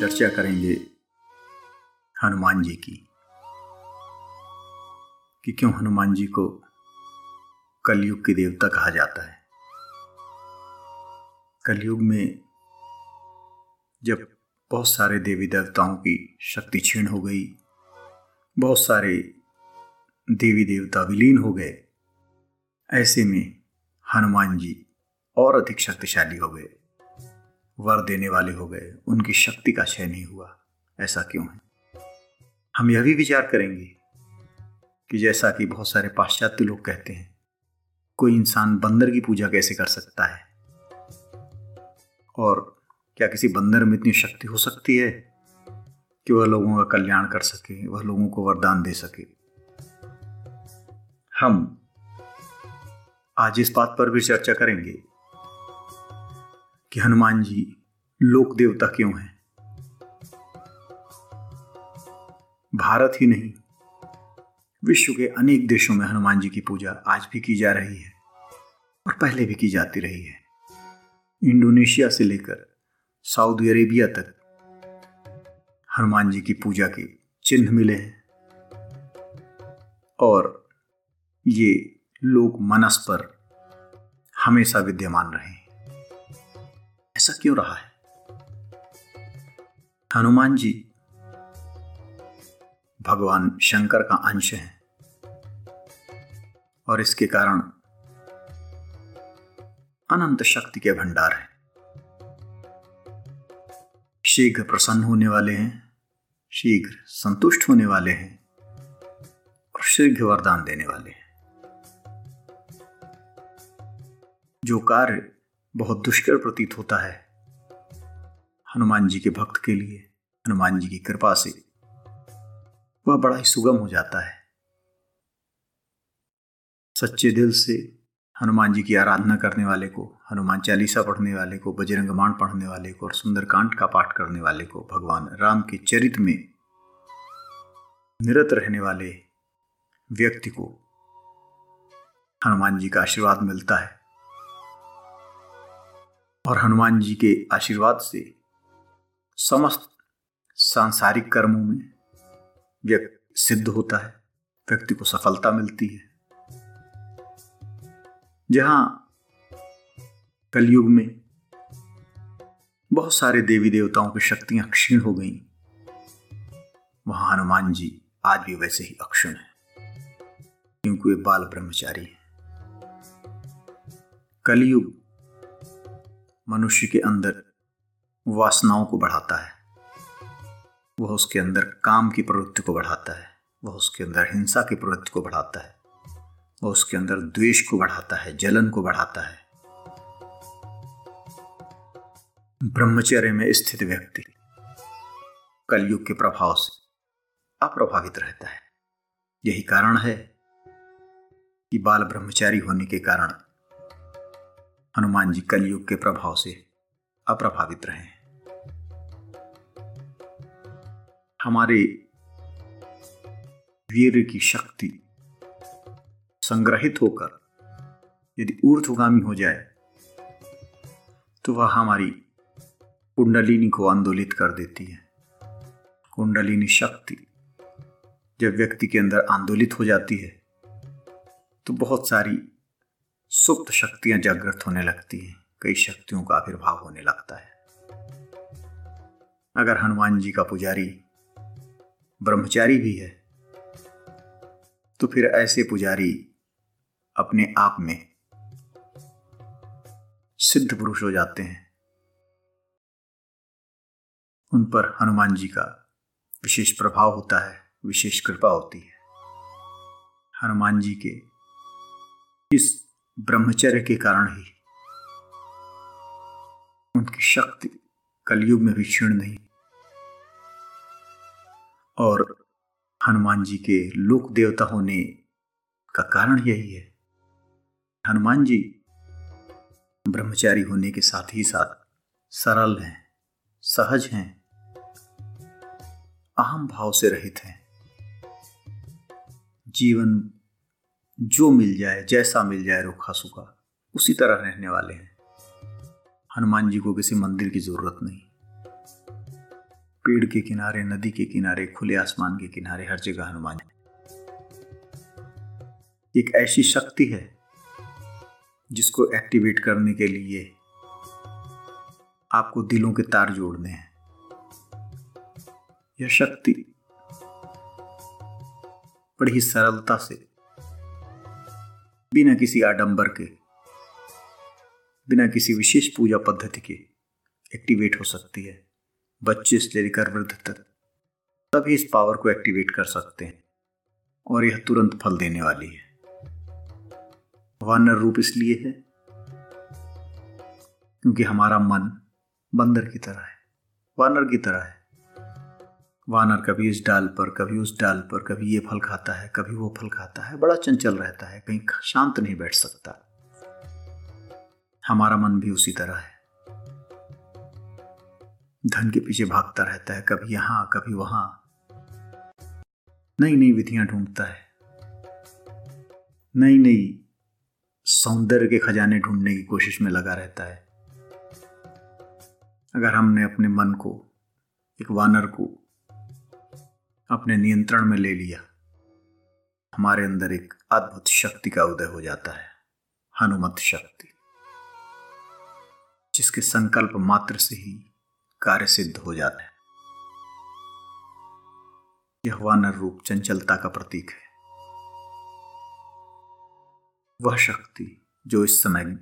चर्चा करेंगे हनुमान जी की, कि क्यों हनुमान जी को कलयुग के देवता कहा जाता है। कलयुग में जब बहुत सारे देवी देवताओं की शक्ति क्षीण हो गई, बहुत सारे देवी देवता विलीन हो गए, ऐसे में हनुमान जी और अधिक शक्तिशाली हो गए। वर देने वाले हो गए। उनकी शक्ति का क्षय नहीं हुआ। ऐसा क्यों है? हम यह भी विचार करेंगे कि जैसा कि बहुत सारे पाश्चात्य लोग कहते हैं, कोई इंसान बंदर की पूजा कैसे कर सकता है? और क्या किसी बंदर में इतनी शक्ति हो सकती है कि वह लोगों का कल्याण कर सके, वह लोगों को वरदान दे सके? हम आज इस बात पर भी चर्चा करेंगे कि हनुमान जी लोक देवता क्यों हैं? भारत ही नहीं, विश्व के अनेक देशों में हनुमान जी की पूजा आज भी की जा रही है और पहले भी की जाती रही है। इंडोनेशिया से लेकर सऊदी अरेबिया तक हनुमान जी की पूजा के चिन्ह मिले हैं और ये लोक मनस पर हमेशा विद्यमान रहे हैं। ऐसा क्यों रहा है? हनुमान जी, भगवान शंकर का अंश है। और इसके कारण अनंत शक्ति के भंडार है। शीघ्र प्रसन्न होने वाले हैं, शीघ्र संतुष्ट होने वाले हैं और शीघ्र वरदान देने वाले हैं। जो कार्य बहुत दुष्कर प्रतीत होता है। हनुमान जी के भक्त के लिए, हनुमान जी की कृपा से, वह बड़ा ही सुगम हो जाता है। सच्चे दिल से हनुमान जी की आराधना करने वाले को, हनुमान चालीसा पढ़ने वाले को, बजरंग मान पढ़ने वाले को और सुंदरकांड का पाठ करने वाले को, भगवान राम के चरित्र में निरत रहने वाले व्यक्ति को हनुमान जी का आशीर्वाद मिलता है। और हनुमान जी के आशीर्वाद से समस्त सांसारिक कर्मों में व्यक्ति सिद्ध होता है, व्यक्ति को सफलता मिलती है। जहाँ कलयुग में बहुत सारे देवी देवताओं की शक्तियाँ क्षीण हो गई, वहाँ हनुमान जी आज भी वैसे ही अक्षुण है, क्योंकि वे बाल ब्रह्मचारी हैं। कलयुग मनुष्य के अंदर वासनाओं को बढ़ाता है। वह उसके अंदर काम की प्रवृत्ति को बढ़ाता है। वह उसके अंदर हिंसा की प्रवृत्ति को बढ़ाता है। वह उसके अंदर द्वेष को बढ़ाता है, जलन को बढ़ाता है। ब्रह्मचर्य में स्थित व्यक्ति कलयुग के प्रभाव से अप्रभावित रहता है। यही कारण है कि बाल ब्रह्मचारी होने के कारण हनुमान जी कलयुग के प्रभाव से अप्रभावित रहे। हमारे वीर की शक्ति संग्रहित होकर यदि ऊर्ध्वगामी हो जाए तो वह हमारी कुंडलिनी को आंदोलित कर देती है। कुंडलिनी शक्ति जब व्यक्ति के अंदर आंदोलित हो जाती है तो बहुत सारी सुप्त शक्तियाँ जागृत होने लगती हैं, कई शक्तियों का आविर्भाव होने लगता है। अगर हनुमान जी का पुजारी ब्रह्मचारी भी है तो फिर ऐसे पुजारी अपने आप में सिद्ध पुरुष हो जाते हैं। उन पर हनुमान जी का विशेष प्रभाव होता है, विशेष कृपा होती है। हनुमान जी के इस ब्रह्मचर्य के कारण ही। उनकी शक्ति कलयुग में भी क्षीण नहीं। और हनुमान जी के लोक देवता होने का कारण यही है। हनुमान जी ब्रह्मचारी होने के साथ ही साथ सरल हैं, सहज हैं, अहम भाव से रहित हैं। जीवन जो मिल जाए, जैसा मिल जाए रूखा सूखा, उसी तरह रहने वाले हैं। हनुमान जी को किसी मंदिर की ज़रूरत नहीं। पेड़ के किनारे, नदी के किनारे, खुले आसमान के किनारे हर जगह हनुमान एक ऐसी शक्ति है, जिसको एक्टिवेट करने के लिए आपको दिलों के तार जोड़ने हैं। यह शक्ति बड़ी सरलता से बिना किसी आडंबर के, बिना किसी विशेष पूजा पद्धति के एक्टिवेट हो सकती है। बच्चे से लेकर वृद्ध तक, तभी इस पावर को एक्टिवेट कर सकते हैं और यह तुरंत फल देने वाली है। वानर रूप इसलिए है क्योंकि हमारा मन बंदर की तरह है, वानर की तरह है। वानर कभी इस डाल पर, कभी उस डाल पर, कभी ये फल खाता है, कभी वो फल खाता है, बड़ा चंचल रहता है, कहीं शांत नहीं बैठ सकता। हमारा मन भी उसी तरह है। धन के पीछे भागता रहता है, कभी यहाँ, कभी वहाँ। नई नई विधियाँ ढूंढता है। नई नई सौंदर्य के खजाने ढूँढने की कोशिश में लगा रहता है। अगर हमने अपने मन को, एक वानर को अपने नियंत्रण में ले लिया। हमारे अंदर एक अद्भुत शक्ति का उदय हो जाता है, हनुमत शक्ति, जिसके संकल्प मात्र से ही कार्य सिद्ध हो जाता है। यह वानर रूप चंचलता का प्रतीक है। वह शक्ति जो इस समय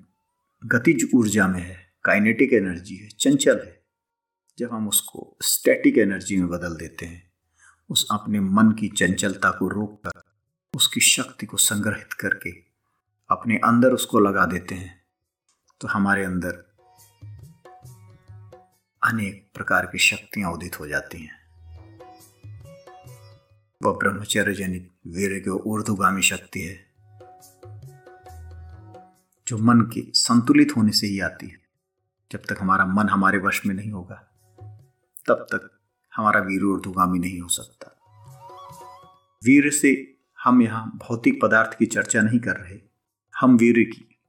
गतिज ऊर्जा में है, काइनेटिक एनर्जी है, चंचल है, जब हम उसको स्टैटिक एनर्जी में बदल देते हैं उस अपने मन की चंचलता को रोककर, उसकी शक्ति को संग्रहित करके अपने अंदर उसको लगा देते हैं तो हमारे अंदर अनेक प्रकार की शक्तियाँ उदित हो जाती हैं। वह ब्रह्मचर्य जनित वीर की ऊर्धगामी शक्ति है, जो मन के संतुलित होने से ही आती है। जब तक हमारा मन हमारे वश में नहीं होगा, तब तक हमारा वीर ऊर्धगामी नहीं हो सकता। वीर से हम यहाँ भौतिक पदार्थ की चर्चा नहीं कर रहे। हम वीर की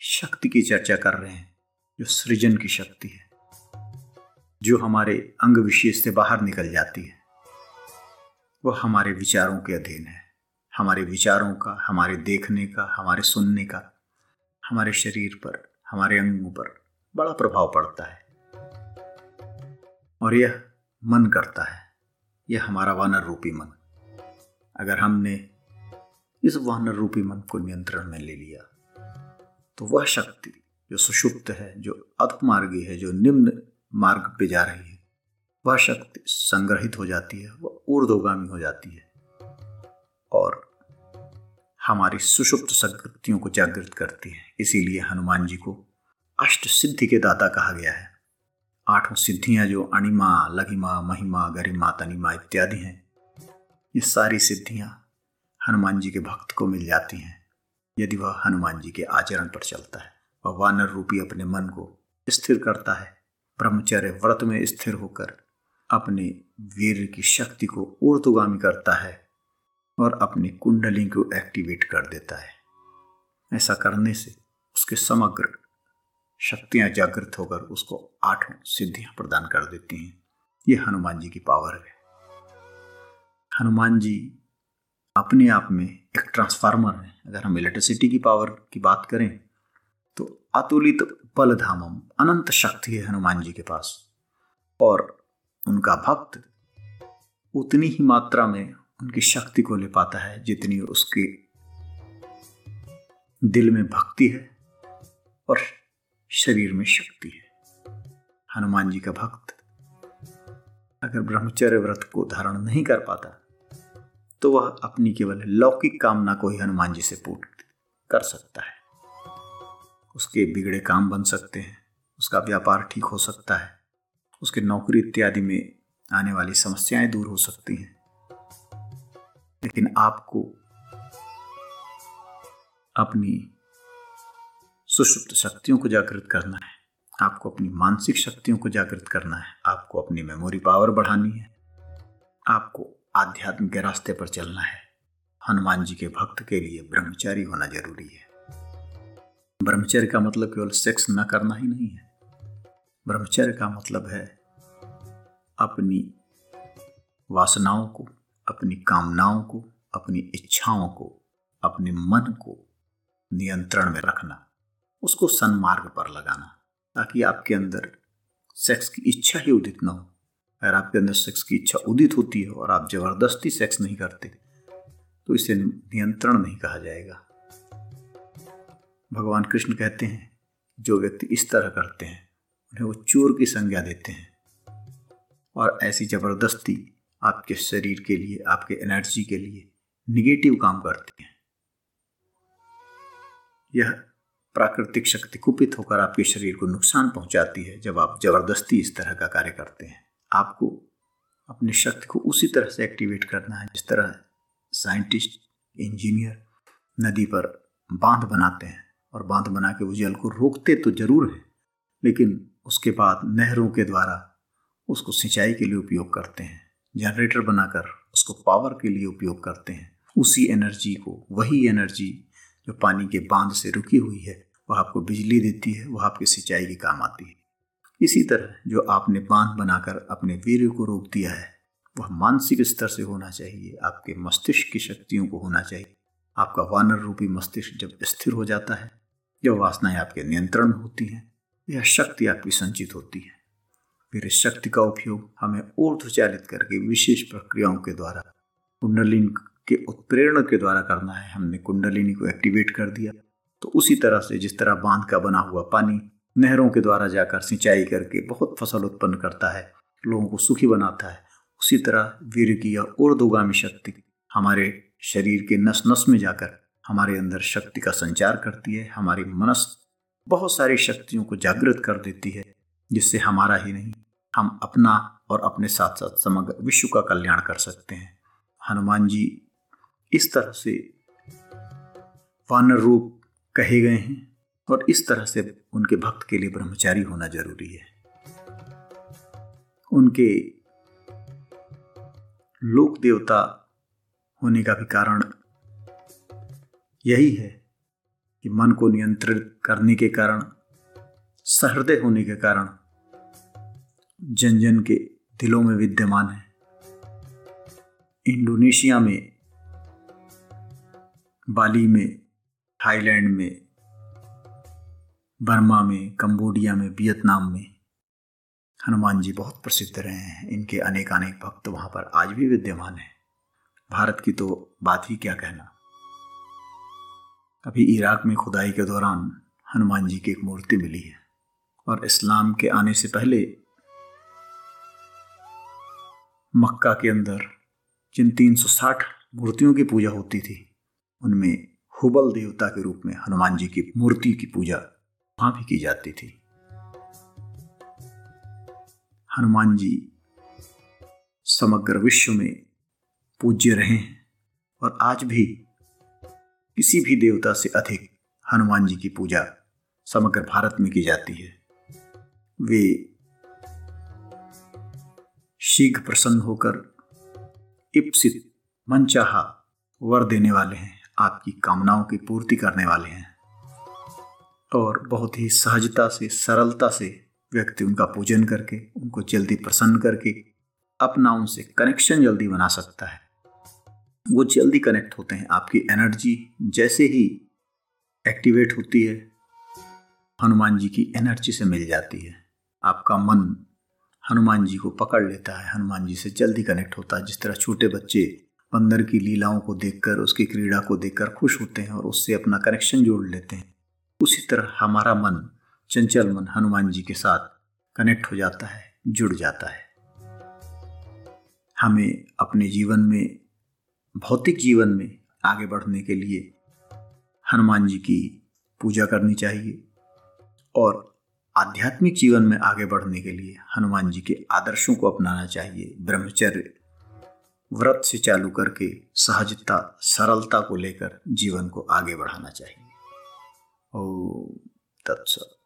शक्ति की चर्चा कर रहे हैं, जो सृजन की शक्ति है, जो हमारे अंग विशेष से बाहर निकल जाती है। वह हमारे विचारों के अधीन है। हमारे विचारों का, हमारे देखने का, हमारे सुनने का, हमारे शरीर पर, हमारे अंगों पर बड़ा प्रभाव पड़ता है। और यह मन करता है। यह हमारा वानर रूपी मन। अगर हमने इस वानर रूपी मन को नियंत्रण में ले लिया तो वह शक्ति जो सुषुप्त है, जो अधमार्गी है, जो निम्न मार्ग पे जा रही है, वह शक्ति संग्रहित हो जाती है, वह ऊर्धोगामी हो जाती है और हमारी सुषुप्त शक्तियों को जागृत करती है। इसीलिए हनुमान जी को अष्ट सिद्धि के दाता कहा गया है। आठों सिद्धियाँ जो अणिमा, लघिमा, महिमा, गरिमा, तनिमा इत्यादि हैं, ये सारी सिद्धियाँ हनुमान जी के भक्त को मिल जाती हैं, यदि वह हनुमान जी के आचरण पर चलता है। वह वानर रूपी अपने मन को स्थिर करता है, ब्रह्मचर्य व्रत में स्थिर होकर अपने वीर की शक्ति को ऊर्दगामी करता है और अपनी कुंडली को एक्टिवेट कर देता है। ऐसा करने से उसके समग्र शक्तियाँ जागृत होकर उसको आठों सिद्धियाँ प्रदान कर देती हैं। ये हनुमान जी की पावर है। हनुमान जी अपने आप में एक ट्रांसफार्मर है। अगर हम इलेक्ट्रिसिटी की पावर की बात करें तो अतुलित बल धामम अनंत शक्ति है हनुमान जी के पास। और उनका भक्त उतनी ही मात्रा में उनकी शक्ति को ले पाता है जितनी उसके दिल में भक्ति है। और शरीर में शक्ति है। हनुमान जी का भक्त अगर ब्रह्मचर्य व्रत को धारण नहीं कर पाता तो वह अपनी केवल लौकिक कामना को ही हनुमान जी से पूर्ण कर सकता है। उसके बिगड़े काम बन सकते हैं, उसका व्यापार ठीक हो सकता है, उसके नौकरी इत्यादि में आने वाली समस्याएँ दूर हो सकती हैं। लेकिन आपको अपनी सुषुप्त शक्तियों को जागृत करना है। आपको अपनी मानसिक शक्तियों को जागृत करना है। आपको अपनी मेमोरी पावर बढ़ानी है। आपको आध्यात्म के रास्ते पर चलना है। हनुमान जी के भक्त के लिए ब्रह्मचारी होना ज़रूरी है। ब्रह्मचर्य का मतलब केवल सेक्स न करना ही नहीं है। ब्रह्मचर्य का मतलब है अपनी वासनाओं को, अपनी कामनाओं को, अपनी इच्छाओं को, अपने मन को नियंत्रण में रखना। उसको सन्मार्ग पर लगाना, ताकि आपके अंदर सेक्स की इच्छा ही उदित ना हो। अगर आपके अंदर सेक्स की इच्छा उदित होती है और आप ज़बरदस्ती सेक्स नहीं करते तो इसे नियंत्रण नहीं कहा जाएगा। भगवान कृष्ण कहते हैं, जो व्यक्ति इस तरह करते हैं, उन्हें वो चोर की संज्ञा देते हैं। और ऐसी ज़बरदस्ती आपके शरीर के लिए, आपके एनर्जी के लिए निगेटिव काम करती है। यह प्राकृतिक शक्ति कुपित होकर आपके शरीर को नुकसान पहुंचाती है जब आप ज़बरदस्ती इस तरह का कार्य करते हैं। आपको अपनी शक्ति को उसी तरह से एक्टिवेट करना है, जिस तरह साइंटिस्ट इंजीनियर नदी पर बाँध बनाते हैं और बाँध बना के उस जल को रोकते तो ज़रूर है, लेकिन उसके बाद नहरों के द्वारा उसको सिंचाई के लिए उपयोग करते हैं। जनरेटर बनाकर उसको पावर के लिए उपयोग करते हैं। उसी एनर्जी को, वही एनर्जी जो पानी के बाँध से रुकी हुई है, वह आपको बिजली देती है, वह आपकी सिंचाई के काम आती है। इसी तरह जो आपने बाँध बनाकर अपने वीर को रोक दिया है, वह मानसिक स्तर से होना चाहिए, आपके मस्तिष्क की शक्तियों को होना चाहिए। आपका वानर रूपी मस्तिष्क जब स्थिर हो जाता है जब वासनाएँ आपके नियंत्रण में होती हैं, यह शक्ति आपकी संचित होती है। फिर इस शक्ति का उपयोग हमें ऊर्ध्वचालित करके विशेष प्रक्रियाओं के द्वारा कुंडलिन के उत्प्रेरण के द्वारा करना है, हमने कुंडलिनी को एक्टिवेट कर दिया। तो उसी तरह से जिस तरह बाँध का बना हुआ पानी नहरों के द्वारा जाकर सिंचाई करके बहुत फ़सल उत्पन्न करता है, लोगों को सुखी बनाता है, उसी तरह वीर की या ऊर्दुगामी शक्ति हमारे शरीर के नस नस में जाकर हमारे अंदर शक्ति का संचार करती है, हमारी मनस बहुत सारी शक्तियों को जागृत कर देती है, जिससे हमारा ही नहीं, हम अपना और अपने साथ साथ समग्र विश्व का कल्याण कर सकते हैं। हनुमान जी इस तरह से वानर रूप कहे गए हैं और इस तरह से उनके भक्त के लिए ब्रह्मचारी होना ज़रूरी है। उनके लोक देवता होने का भी कारण यही है कि मन को नियंत्रित करने के कारण, सहृदय होने के कारण जन जन के दिलों में विद्यमान है। इंडोनेशिया में बाली में, थाईलैंड में, बर्मा में, कंबोडिया में, वियतनाम में। हनुमान जी बहुत प्रसिद्ध रहे हैं। इनके अनेक अनेक भक्त वहाँ पर आज भी विद्यमान हैं। भारत की तो बात ही क्या कहना। अभी इराक में खुदाई के दौरान हनुमान जी की एक मूर्ति मिली है और इस्लाम के आने से पहले मक्का के अंदर जिन 360 मूर्तियों की पूजा होती थी उनमें हुबल देवता के रूप में हनुमान जी की मूर्ति की पूजा वहाँ भी की जाती थी। हनुमान जी समग्र विश्व में पूज्य रहे हैं और आज भी किसी भी देवता से अधिक हनुमान जी की पूजा समग्र भारत में की जाती है। वे शीघ्र प्रसन्न होकर इप्सित मनचाहा वर देने वाले हैं। आपकी कामनाओं की पूर्ति करने वाले हैं। और बहुत ही सहजता से, सरलता से व्यक्ति उनका पूजन करके, उनको जल्दी प्रसन्न करके अपना उनसे कनेक्शन जल्दी बना सकता है। वो जल्दी कनेक्ट होते हैं। आपकी एनर्जी जैसे ही एक्टिवेट होती है, हनुमान जी की एनर्जी से मिल जाती है। आपका मन हनुमान जी को पकड़ लेता है। हनुमान जी से जल्दी कनेक्ट होता है। जिस तरह छोटे बच्चे बंदर की लीलाओं को देखकर, उसकी क्रीड़ा को देखकर खुश होते हैं और उससे अपना कनेक्शन जोड़ लेते हैं। उसी तरह हमारा मन, चंचल मन हनुमान जी के साथ कनेक्ट हो जाता है, जुड़ जाता है। हमें अपने जीवन में, भौतिक जीवन में आगे बढ़ने के लिए हनुमान जी की पूजा करनी चाहिए और आध्यात्मिक जीवन में आगे बढ़ने के लिए हनुमान जी के आदर्शों को अपनाना चाहिए, ब्रह्मचर्य व्रत से चालू करके सहजता, सरलता को लेकर जीवन को आगे बढ़ाना चाहिए। ओ तत्सव